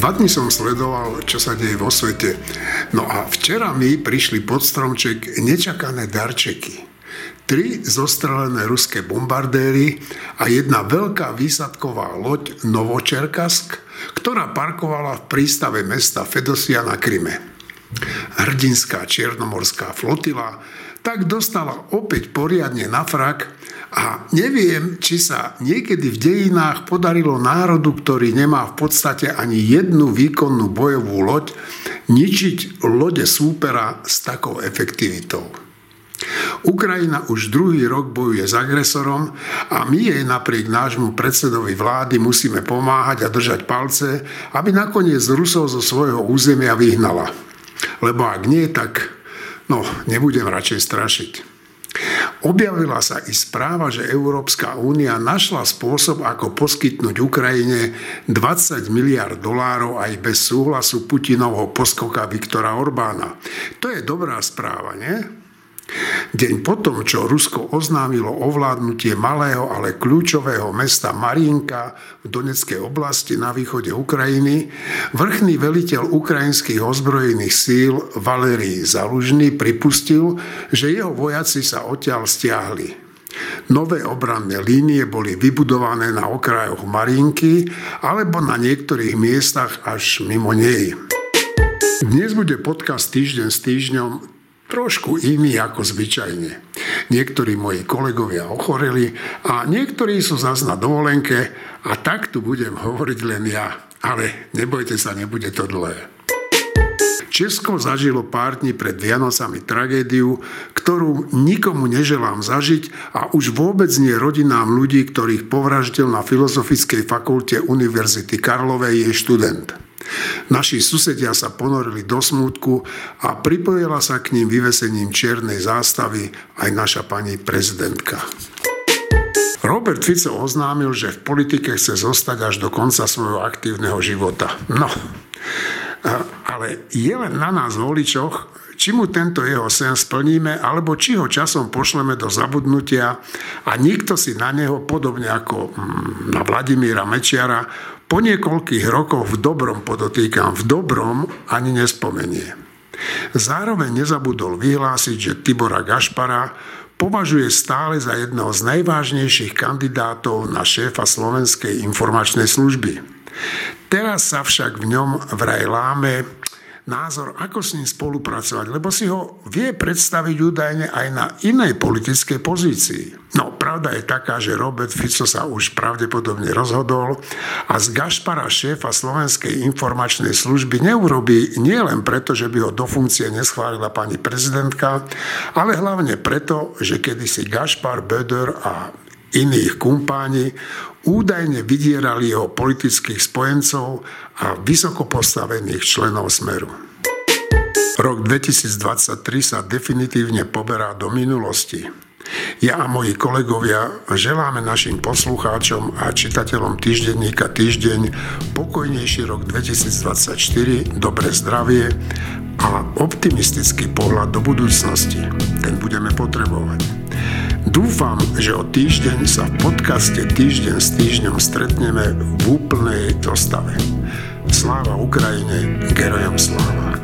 Dva dny som sledoval, čo sa deje vo svete. No a včera mi prišli pod stromček nečakané darčeky. Tri zostrelené ruské bombardéry a jedna veľká výsadková loď Novočerkask, ktorá parkovala v prístave mesta Fedosia na Kryme. Hrdinská čiernomorská flotila tak dostala opäť poriadne na frak a neviem, či sa niekedy v dejinách podarilo národu, ktorý nemá v podstate ani jednu výkonnú bojovú loď, ničiť lode súpera s takou efektivitou. Ukrajina už druhý rok bojuje s agresorom a my jej napriek nášmu predsedovi vlády musíme pomáhať a držať palce, aby nakoniec Rusov zo svojho územia vyhnala. Lebo ak nie, tak no, nebudem radšej strašiť. Objavila sa i správa, že Európska únia našla spôsob, ako poskytnúť Ukrajine 20 miliard dolárov aj bez súhlasu Putinovho poskoka Viktora Orbána. To je dobrá správa, nie? Deň potom, čo Rusko oznámilo ovládnutie malého, ale kľúčového mesta Marinka v Doneckej oblasti na východe Ukrajiny, vrchný veliteľ ukrajinských ozbrojených síl Valerii Zalužný pripustil, že jeho vojaci sa odtiaľ stiahli. Nové obranné línie boli vybudované na okrajoch Marinky alebo na niektorých miestach až mimo nej. Dnes bude podcast Týždeň s týždňom trošku iný ako zvyčajne. Niektorí moji kolegovia ochoreli a niektorí sú zase na dovolenke a tak tu budem hovoriť len ja. Ale nebojte sa, nebude to dlhé. Česko zažilo pár dní pred Vianocami tragédiu, ktorú nikomu neželám zažiť a už vôbec nie rodinám ľudí, ktorých povraždil na Filozofickej fakulte Univerzity Karlovej jej študent. Naši susedia sa ponorili do smútku a pripojila sa k ním vyvesením čiernej zástavy aj naša pani prezidentka. Robert Fico oznámil, že v politike chce zostať až do konca svojho aktívneho života. No, ale je len na nás voličoch, či mu tento jeho sen splníme, alebo či ho časom pošleme do zabudnutia a nikto si na neho, podobne ako mm, na Vladimíra Mečiara, po niekoľkých rokoch v dobrom, podotýkam, v dobrom ani nespomenie. Zároveň nezabudol vyhlásiť, že Tibora Gašpara považuje stále za jedného z najvážnejších kandidátov na šéfa Slovenskej informačnej služby. Teraz sa však v ňom vraj láme názor, ako s ním spolupracovať, lebo si ho vie predstaviť údajne aj na inej politickej pozícii. No, pravda je taká, že Robert Fico sa už pravdepodobne rozhodol a z Gašpara šéfa Slovenskej informačnej služby neurobí nielen preto, že by ho do funkcie neschválila pani prezidentka, ale hlavne preto, že kedysi Gašpar, Böder a iných kumpáni údajne vydierali jeho politických spojencov a vysoko postavených členov Smeru. Rok 2023 sa definitívne poberá do minulosti. Ja a moji kolegovia želáme našim poslucháčom a čitateľom týždenníka Týždeň pokojnejší rok 2024, dobré zdravie a optimistický pohľad do budúcnosti. Ten budeme potrebovať. Dúfam, že o týždeň sa v podcaste Týždeň s týždňom stretneme v úplnej dostave. Sláva Ukrajine, gerojom sláva.